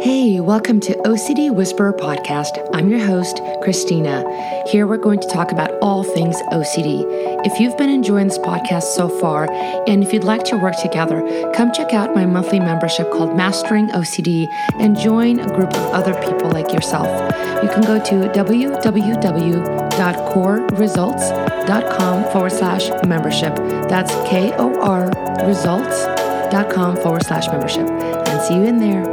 Hey, welcome to OCD Whisperer Podcast. I'm your host, Christina. Here we're going to talk about all things OCD. If you've been enjoying this podcast so far, and if you'd like to work together, come check out my monthly membership called Mastering OCD and join a group of other people like yourself. You can go to www.korresults.com forward slash membership. That's K O R results.com forward slash membership. And see you in there.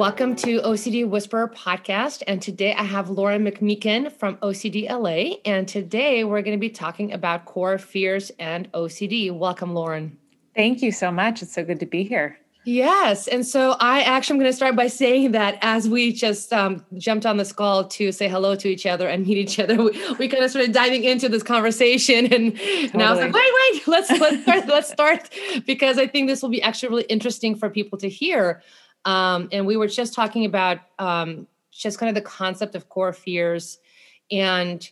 Welcome to OCD Whisperer podcast. And today I have Lauren McMeikan from OCD LA. And today we're going to be talking about core fears and OCD. Welcome, Lauren. Thank you so much. It's so good to be here. Yes. And so I actually am going to start by saying that as we just um, jumped on this call to say hello to each other and meet each other, we, we kind of started diving into this conversation. And, totally. and I was like, wait, wait, let's, let's start, let's start because I think this will be actually really interesting for people to hear. Um, and we were just talking about um, just kind of the concept of core fears and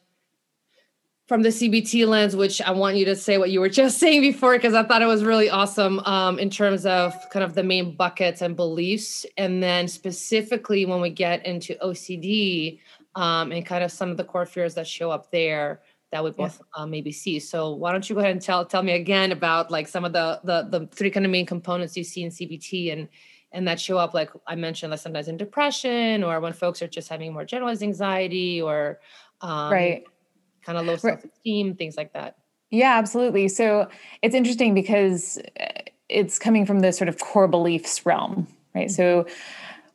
from the CBT lens, which I want you to say what you were just saying before, because I thought it was really awesome um, in terms of kind of the main buckets and beliefs. And then specifically when we get into OCD um, and kind of some of the core fears that show up there that we both yeah. uh, maybe see. So why don't you go ahead and tell tell me again about like some of the the the three kind of main components you see in CBT and and that show up like i mentioned like sometimes in depression or when folks are just having more generalized anxiety or um, right. kind of low self-esteem things like that. Yeah absolutely. So it's interesting because uh, it's coming from the sort of core beliefs realm right? Mm-hmm. so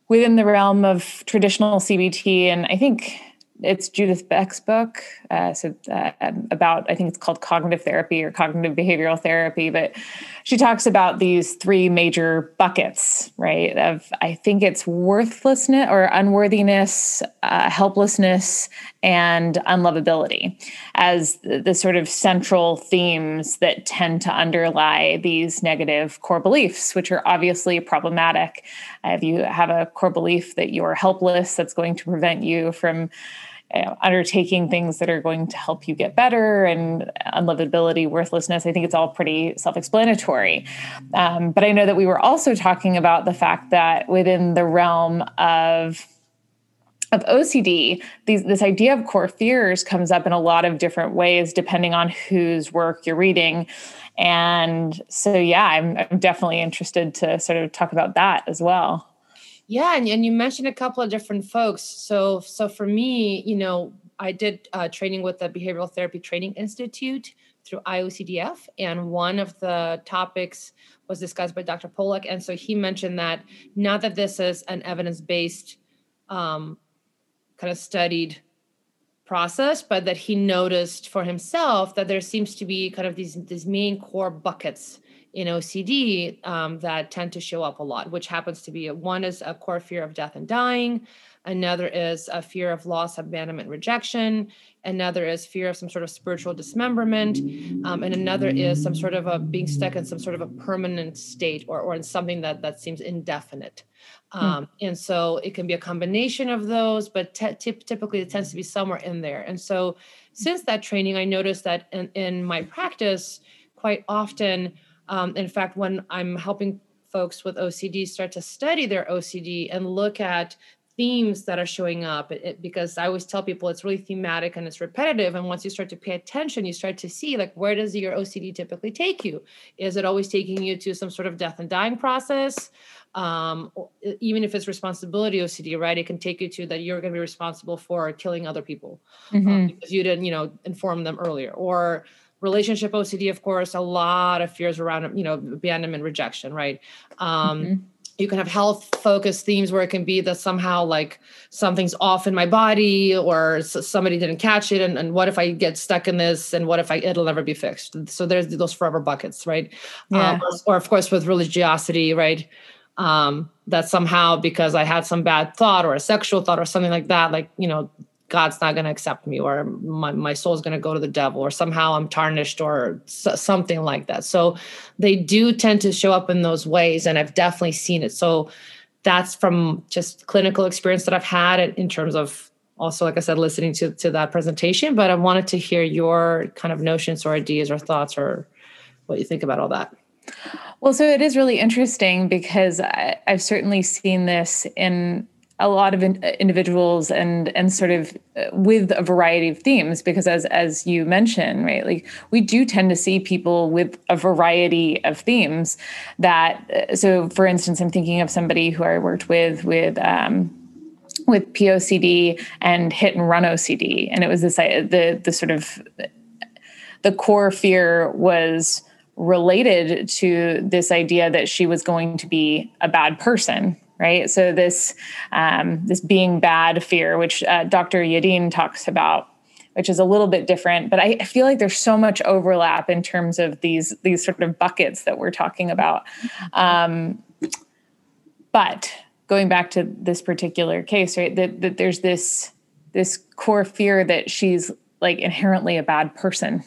within the realm of traditional cbt and i think it's Judith Beck's book. Uh, so uh, about I think it's called cognitive therapy or cognitive behavioral therapy, but she talks about these three major buckets, right? Of I think it's worthlessness or unworthiness, uh, helplessness, and unlovability as the, the sort of central themes that tend to underlie these negative core beliefs, which are obviously problematic. if you have a core belief that you're helpless, that's going to prevent you from you undertaking things that are going to help you get better and unlovability, worthlessness. I think it's all pretty self explanatory. Um, but I know that we were also talking about the fact that within the realm of of OCD, these, this idea of core fears comes up in a lot of different ways depending on whose work you're reading. And so, yeah, I'm, I'm definitely interested to sort of talk about that as well. Yeah, and, and you mentioned a couple of different folks. So so for me, you know, I did uh, training with the Behavioral Therapy Training Institute through IOCDF, and one of the topics was discussed by Dr. Pollard, and so he mentioned that now that this is an evidence-based um, kind of studied process, but that he noticed for himself that there seems to be kind of these these main core buckets in OCD um, that tend to show up a lot, which happens to be a, one is a core fear of death and dying, another is a fear of loss, abandonment, rejection, another is fear of some sort of spiritual dismemberment, um, and another is some sort of a being stuck in some sort of a permanent state or, or in something that that seems indefinite. Hmm. Um, And so it can be a combination of those, but t- typically it tends to be somewhere in there. And so since that training, I noticed that in, in my practice, quite often um, in fact, when I'm helping folks with OCD start to study their OCD and look at themes that are showing up it, because i always tell people it's really thematic and it's repetitive and once you start to pay attention you start to see like where does your ocd typically take you is it always taking you to some sort of death and dying process um, even if it's responsibility ocd right it can take you to that you're going to be responsible for killing other people um, mm-hmm. um, because you didn't you know inform them earlier or relationship OCD, of course, a lot of fears around, you know, abandonment, rejection, right? Um, mm-hmm. You can have health focused themes where it can be that somehow like something's off in my body or somebody didn't catch it. And, and what if I get stuck in this? And what if I, it'll never be fixed? So there's those forever buckets, right? Yeah. Um, or, or, of course, with religiosity, right? Um, that somehow because I had some bad thought or a sexual thought or something like that, like, you know, God's not going to accept me or my, my soul's going to go to the devil or somehow I'm tarnished or something like that. So they do tend to show up in those ways. And I've definitely seen it. So that's from just clinical experience that I've had in terms of also, like I said, listening to, to that presentation. But I wanted to hear your kind of notions or ideas or thoughts or what you think about all that. Well, so it is really interesting because I, have certainly seen this in a lot of in, individuals and and sort of uh, with a variety of themes because as as you mentioned right like we do tend to see people with a variety of themes that uh, so for instance i'm thinking of somebody who i worked with with um, with POCD and hit and run OCD, and it was this uh, the the sort of the core fear was related to this idea that she was going to be a bad person right? So this um, this being bad fear which uh, dr yadin talks about which is a little bit different but I, feel like there's so much overlap in terms of these these sort of buckets that we're talking about. Um, but going back to this particular case right that, that there's this this core fear that she's like inherently a bad person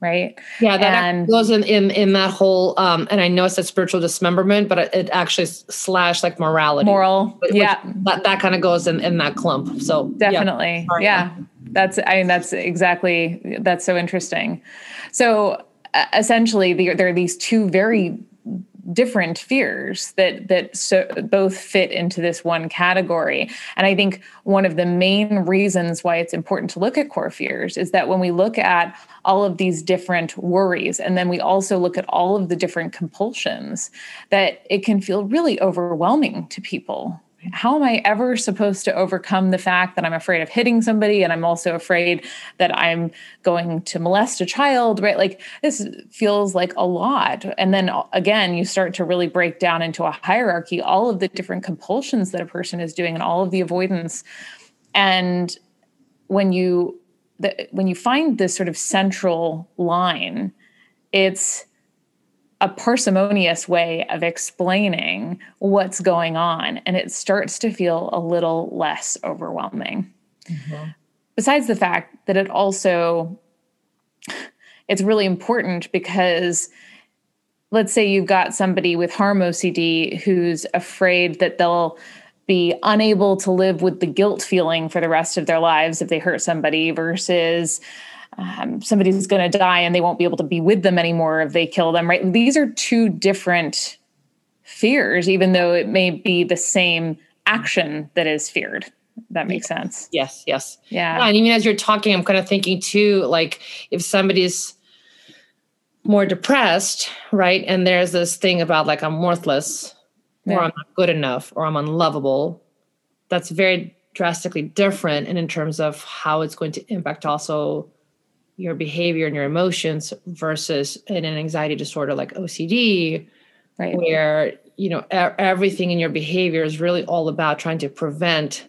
right? Yeah that goes in, in in that whole um and i know it's a spiritual dismemberment but it, it actually slash like morality. Moral which, yeah. that, that kind of goes in in that clump so definitely yeah, yeah. that's i mean that's exactly that's so interesting. So uh, essentially the, there are these two very different fears that that so both fit into this one category. And i think one of the main reasons why it's important to look at core fears is that when we look at all of these different worries and then we also look at all of the different compulsions that it can feel really overwhelming to people how am I ever supposed to overcome the fact that I'm afraid of hitting somebody and I'm also afraid that I'm going to molest a child, right? Like this feels like a lot. And then uh, again, you start to really break down into a hierarchy, all of the different compulsions that a person is doing and all of the avoidance. And when you the, when you find this sort of central line, it's a parsimonious way of explaining what's going on and it starts to feel a little less overwhelming mm-hmm. besides the fact that it also it's really important because let's say you've got somebody with harm ocd who's afraid that they'll be unable to live with the guilt feeling for the rest of their lives if they hurt somebody versus um, somebody's going to die and they won't be able to be with them anymore if they kill them, right? These are two different fears, even though it may be the same action that is feared. That makes sense. Yes, yes. Yeah. yeah. And even as you're talking, I'm kind of thinking too, like if somebody's more depressed, right? And there's this thing about like I'm worthless or I'm not good enough or I'm unlovable. That's very drastically different and in terms of how it's going to impact also your behavior and your emotions versus in an anxiety disorder like OCD, right. where you know everything in your behavior is really all about trying to prevent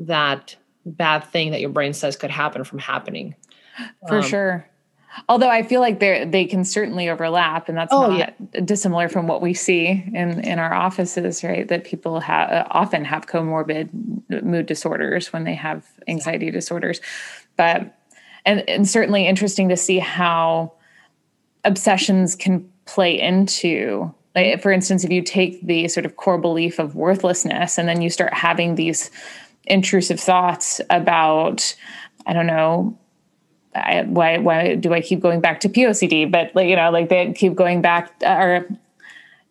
that bad thing that your brain says could happen from happening. For um, sure. Although I feel like they they can certainly overlap, and that's oh, not yeah. dissimilar from what we see in in our offices, right? That people have uh, often have comorbid mood disorders when they have anxiety disorders, but and, and certainly interesting to see how obsessions can play into like for instance if you take the sort of core belief of worthlessness and then you start having these intrusive thoughts about i don't know I, why why do i keep going back to pocd but like you know like they keep going back uh, or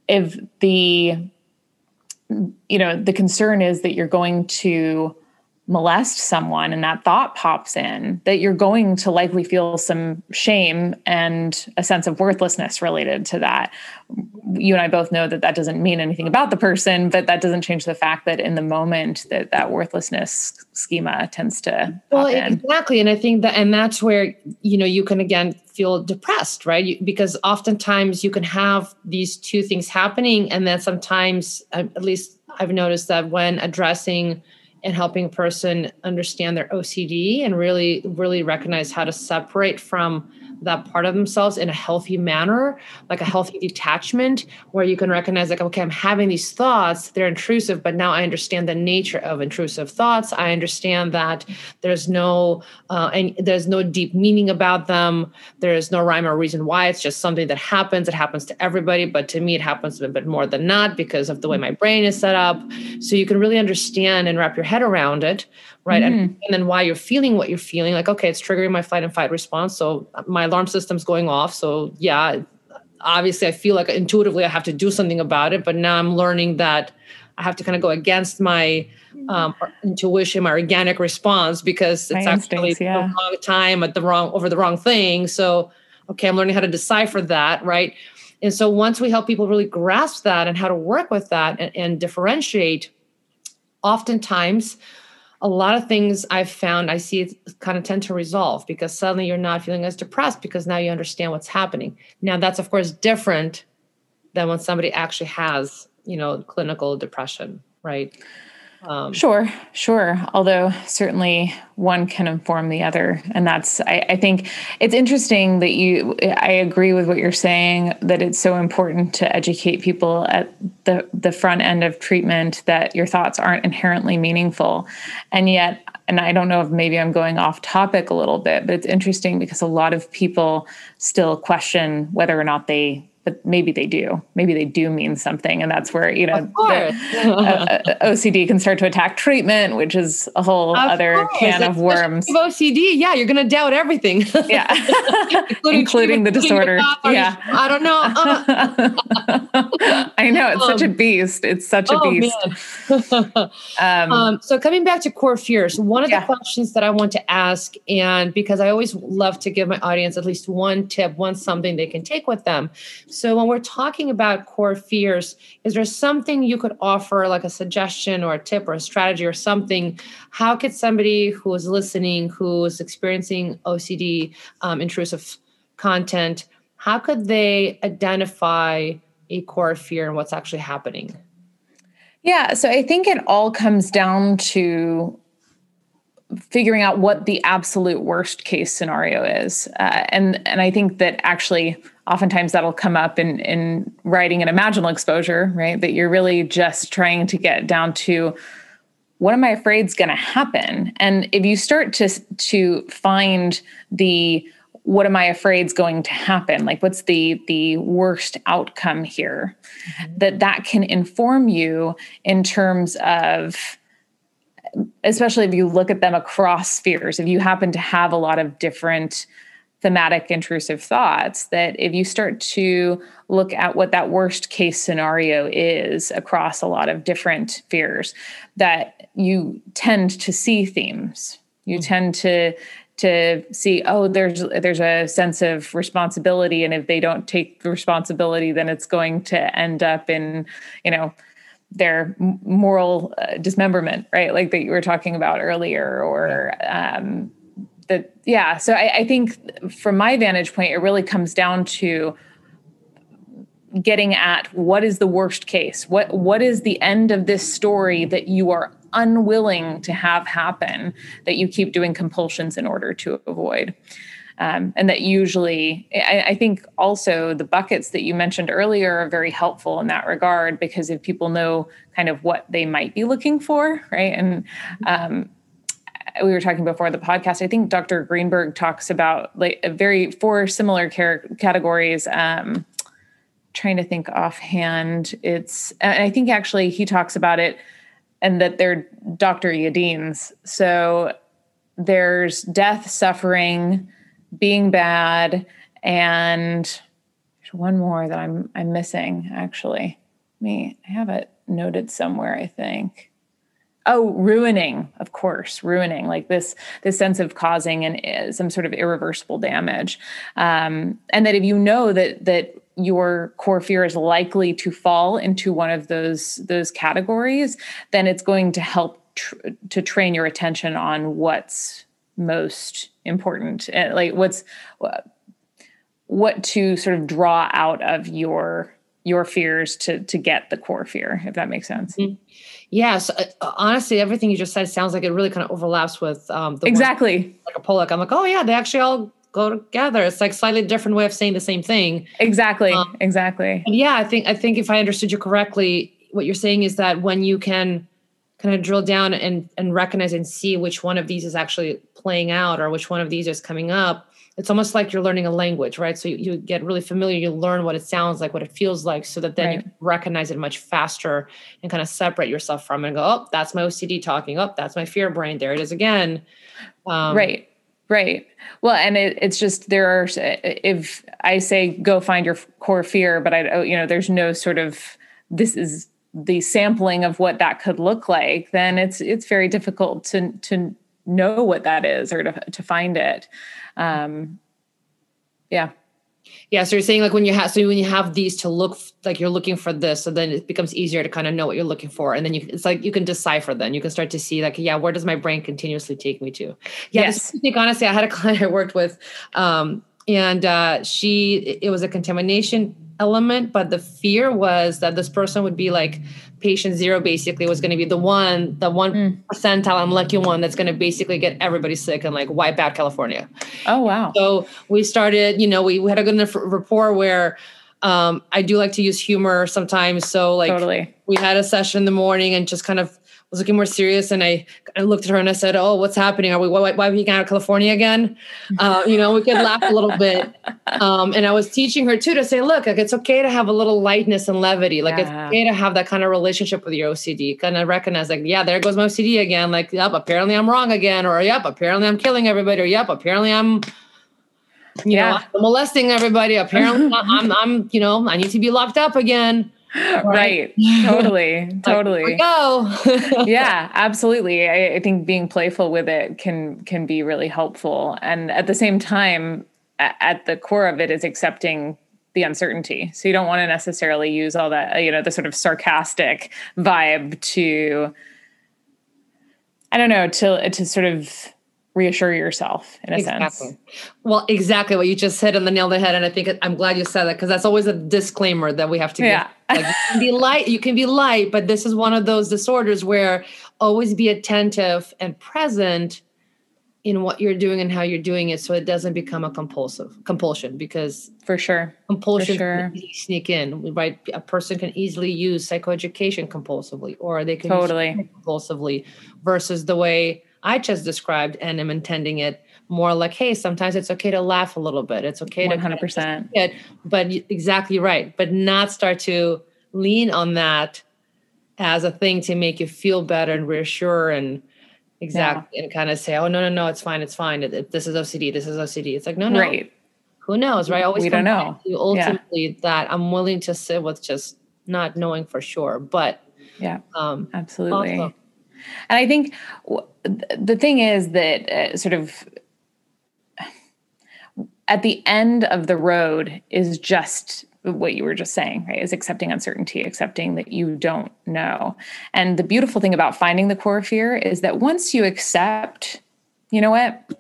if the you know the concern is that you're going to molest someone and that thought pops in that you're going to likely feel some shame and a sense of worthlessness related to that. You and i both know that that doesn't mean anything about the person but that doesn't change the fact that in the moment that that worthlessness schema tends to well exactly. And i think that and that's where you know you can again feel depressed right? You, because oftentimes you can have these two things happening. And then sometimes uh, at least i've noticed that when addressing and helping a person understand their OCD and really, really recognize how to separate from that part of themselves in a healthy manner, like a healthy detachment, where you can recognize, like, okay, I'm having these thoughts, they're intrusive, but now I understand the nature of intrusive thoughts. I understand that there's no uh, and there's no deep meaning about them. There is no rhyme or reason why. It's just something that happens. It happens to everybody, but to me, it happens a bit more than not because of the way my brain is set up. So you can really understand and wrap your head around it right mm-hmm. and, and then why you're feeling what you're feeling like okay it's triggering my flight and fight response so my alarm system's going off so yeah obviously I feel like intuitively I have to do something about it, but now I'm learning that I have to kind of go against my um, intuition, my organic response because it's my actually yeah. the wrong time at the wrong over the wrong thing. So, okay, I'm learning how to decipher that, right? And so once we help people really grasp that and how to work with that and, and differentiate, oftentimes a lot of things I've found I see it kind of tend to resolve because suddenly you're not feeling as depressed because now you understand what's happening. Now that's of course different than when somebody actually has, you know, clinical depression, right? Um, sure, sure. Although certainly one can inform the other, and that's I, I, think it's interesting that you. I agree with what you're saying that it's so important to educate people at the the front end of treatment that your thoughts aren't inherently meaningful, and yet. And I don't know if maybe I'm going off topic a little bit, but it's interesting because a lot of people still question whether or not they but maybe they do. Maybe they do mean something, and that's where you know the, uh, uh OCD can start to attack treatment, which is a whole of other course. can of worms. OCD, yeah, you're going to doubt everything. yeah, including, including the disorder. Yeah, I don't know. Uh. I know it's um, such a um, beast. It's such a oh, beast. um, um, so coming back to core fears, one of yeah. the questions that I want to ask, and because I always love to give my audience at least one tip, one something they can take with them. So when we're talking about core fears, is there something you could offer, like a suggestion or a tip or a strategy or something? How could somebody who is listening, who is experiencing OCD, um, intrusive content, how could they identify a core fear and what's actually happening? Yeah, so I think it all comes down to figuring out what the absolute worst case scenario is, uh, and and I think that actually oftentimes that'll come up in in writing an imaginal exposure right? That you're really just trying to get down to what am i afraid is going to happen? And if you start to to find the what am i afraid is going to happen? Like what's the the worst outcome here? Mm-hmm. that that can inform you in terms of especially if you look at them across spheres if you happen to have a lot of different thematic intrusive thoughts that if you start to look at what that worst case scenario is across a lot of different fears that you tend to see themes you mm-hmm. tend to to see oh there's there's a sense of responsibility and if they don't take responsibility then it's going to end up in you know their moral uh, dismemberment right? Like that you were talking about earlier or um, that yeah. So I, I think from my vantage point it really comes down to getting at what is the worst case? What what is the end of this story that you are unwilling to have happen that you keep doing compulsions in order to avoid um, and that usually I, I, think also the buckets that you mentioned earlier are very helpful in that regard because if people know kind of what they might be looking for right and um, we were talking before the podcast. I think Dr. Greenberg talks about like a very four similar categories. Um, trying to think offhand, it's and I think actually he talks about it, and that they're Dr. Yadin's. So there's death, suffering, being bad, and there's one more that I'm I'm missing actually. Me, I have it noted somewhere. I think oh ruining of course ruining like this this sense of causing an eh, some sort of irreversible damage um, and that if you know that that your core fear is likely to fall into one of those those categories then it's going to help tr- to train your attention on what's most important eh, like what's what to sort of draw out of your your fears to to get the core fear if that makes sense mm-hmm. Yes, uh, honestly, everything you just said sounds like it really kind of overlaps with um, the exactly like a Pollard. I'm like, oh yeah, they actually all go together. It's like slightly different way of saying the same thing. Exactly, um, exactly. yeah, I think I think if I understood you correctly, what you're saying is that when you can kind of drill down and and recognize and see which one of these is actually playing out or which one of these is coming up it's almost like you're learning a language, right? So you, you, get really familiar, you learn what it sounds like, what it feels like, so that then right. you recognize it much faster and kind of separate yourself from it and go, oh, that's my OCD talking. Oh, that's my fear brain. There it is again. Um, right. Right. Well, and it, it's just there are if I say go find your core fear, but I you know there's no sort of this is the sampling of what that could look like, then it's it's very difficult to to know what that is or to to find it. Um, yeah. Yeah, so you're saying like when you have so when you have these to look like you're looking for this, so then it becomes easier to kind of know what you're looking for, and then you it's like you can decipher. Then you can start to see like yeah, where does my brain continuously take me to? Yeah, yes. I think honestly, I had a client I worked with, um, and uh, she it was a contamination element, but the fear was that this person would be like patient zero basically was going to be the one, the one mm. percentile unlucky one that's going to basically get everybody sick and like wipe out California. Oh wow! So we started, you know, we, we had a good enough rapport where um, I do like to use humor sometimes. So like totally. we had a session in the morning and just kind of was looking more serious and I, I looked at her and I said, "Oh, what's happening? Are we why, why are we out of California again?" Uh, you know, we could laugh a little bit. Um, and I was teaching her too to say, "Look, like it's okay to have a little lightness and levity. Like yeah. it's okay to have that kind of relationship with your OCD. Kind of recognize, like, yeah, there goes my OCD again. Like, yep, apparently I'm wrong again, or yep, apparently I'm killing everybody, or yep, apparently I'm." You yeah. know, I'm molesting everybody. Apparently, I'm, I'm, you know, I need to be locked up again right, totally. Totally. go. Yeah absolutely. I, I, think being playful with it can can be really helpful. And at the same time at the core of it is accepting the uncertainty. So you don't want to necessarily use all that you know the sort of sarcastic vibe to i don't know to to sort of reassure yourself in a exactly. sense. Well, exactly what you just said on the nail the head. And I think I'm glad you said that because that's always a disclaimer that we have to yeah. give. Like you can be light, you can be light, but this is one of those disorders where always be attentive and present in what you're doing and how you're doing it so it doesn't become a compulsive compulsion because for sure compulsion for sure. can sneak in right a person can easily use psychoeducation compulsively or they can totally compulsively versus the way I just described and am intending it more like, hey, sometimes it's okay to laugh a little bit. It's okay 100%. to 100%. but exactly right. But not start to lean on that as a thing to make you feel better and reassure and exactly yeah. and kind of say, oh no, no, no, it's fine, it's fine. It, it, this is OCD. This is OCD. It's like, no, no. Right. Who knows, right? Always we don't know. ultimately yeah. that I'm willing to sit with just not knowing for sure. But yeah, um, absolutely. Also, and I think the thing is that uh, sort of at the end of the road is just what you were just saying, right? Is accepting uncertainty, accepting that you don't know. And the beautiful thing about finding the core fear is that once you accept, you know what?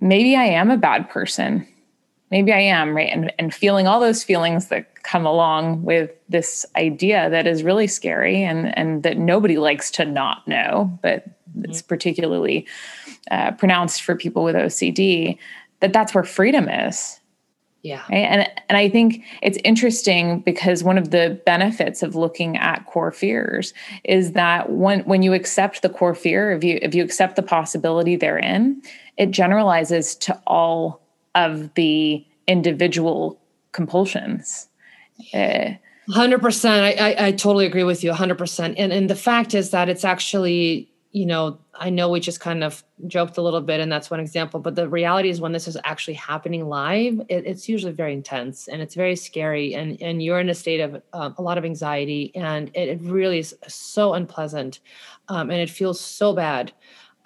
Maybe I am a bad person. Maybe I am, right? And, and feeling all those feelings that come along with this idea that is really scary and, and that nobody likes to not know, but mm-hmm. it's particularly uh, pronounced for people with OCD, that that's where freedom is. Yeah. Right? And and I think it's interesting because one of the benefits of looking at core fears is that when when you accept the core fear, if you if you accept the possibility therein, it generalizes to all of the individual compulsions uh, Hundred percent. I, I, I totally agree with you. Hundred percent. And and the fact is that it's actually you know I know we just kind of joked a little bit, and that's one example. But the reality is when this is actually happening live, it, it's usually very intense and it's very scary, and and you're in a state of um, a lot of anxiety, and it, it really is so unpleasant, um, and it feels so bad.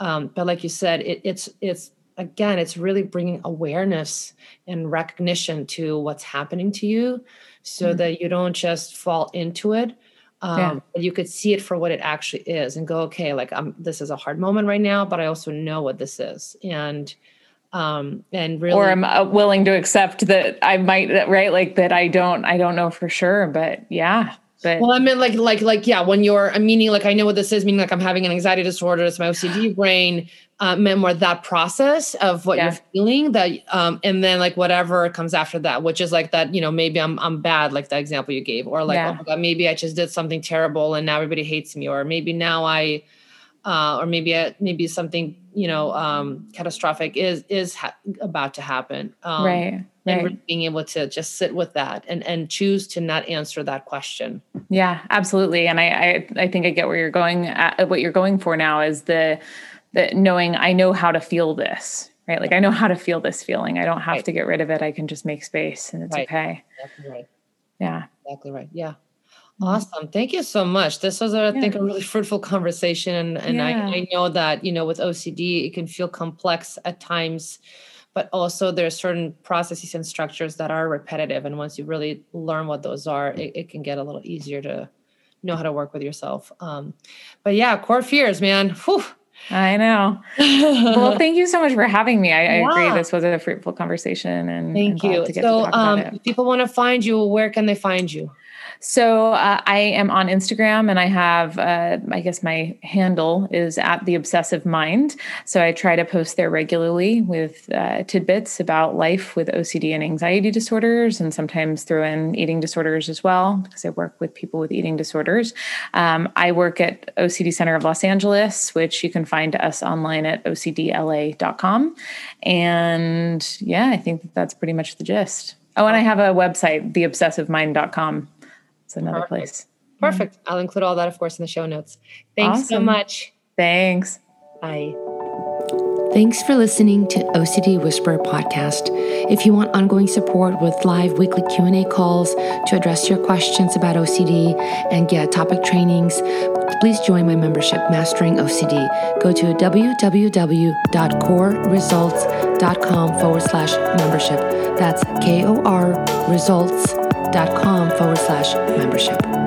Um, but like you said, it, it's it's again, it's really bringing awareness and recognition to what's happening to you so mm-hmm. that you don't just fall into it um, yeah. but you could see it for what it actually is and go okay like i'm this is a hard moment right now but i also know what this is and um and really or i'm uh, willing to accept that i might right like that i don't i don't know for sure but yeah but well, I mean, like, like, like, yeah. When you're, I'm meaning, like, I know what this is. Meaning, like, I'm having an anxiety disorder. It's my OCD brain uh, memoir that process of what yeah. you're feeling that um and then like whatever comes after that which is like that you know maybe i'm i'm bad like the example you gave or like yeah. oh my god maybe i just did something terrible and now everybody hates me or maybe now i uh or maybe I, maybe something you know um catastrophic is is ha- about to happen um right and right. being able to just sit with that and and choose to not answer that question yeah absolutely and i i, I think i get where you're going at, what you're going for now is the that knowing I know how to feel this, right? Like I know how to feel this feeling. I don't have right. to get rid of it. I can just make space and it's right. okay. Exactly right. Yeah. Exactly right. Yeah. Mm-hmm. Awesome. Thank you so much. This was, I yeah. think, a really fruitful conversation. And, and yeah. I, I know that, you know, with OCD, it can feel complex at times, but also there are certain processes and structures that are repetitive. And once you really learn what those are, it, it can get a little easier to know how to work with yourself. Um, but yeah, core fears, man. Whew. I know. well, thank you so much for having me. I, yeah. I agree. This was a fruitful conversation, and thank you. so, um, if people want to find you, where can they find you? So uh, I am on Instagram and I have, uh, I guess my handle is at the obsessive mind. So I try to post there regularly with uh, tidbits about life with OCD and anxiety disorders, and sometimes throw in eating disorders as well, because I work with people with eating disorders. Um, I work at OCD Center of Los Angeles, which you can find us online at ocdla.com. And yeah, I think that that's pretty much the gist. Oh, and I have a website, theobsessivemind.com it's another Perfect. place. Perfect. I'll include all that, of course, in the show notes. Thanks awesome. so much. Thanks. Bye. Thanks for listening to OCD Whisperer podcast. If you want ongoing support with live weekly Q&A calls to address your questions about OCD and get topic trainings, please join my membership Mastering OCD. Go to www.korresults.com forward slash membership. That's K-O-R results.com forward slash membership.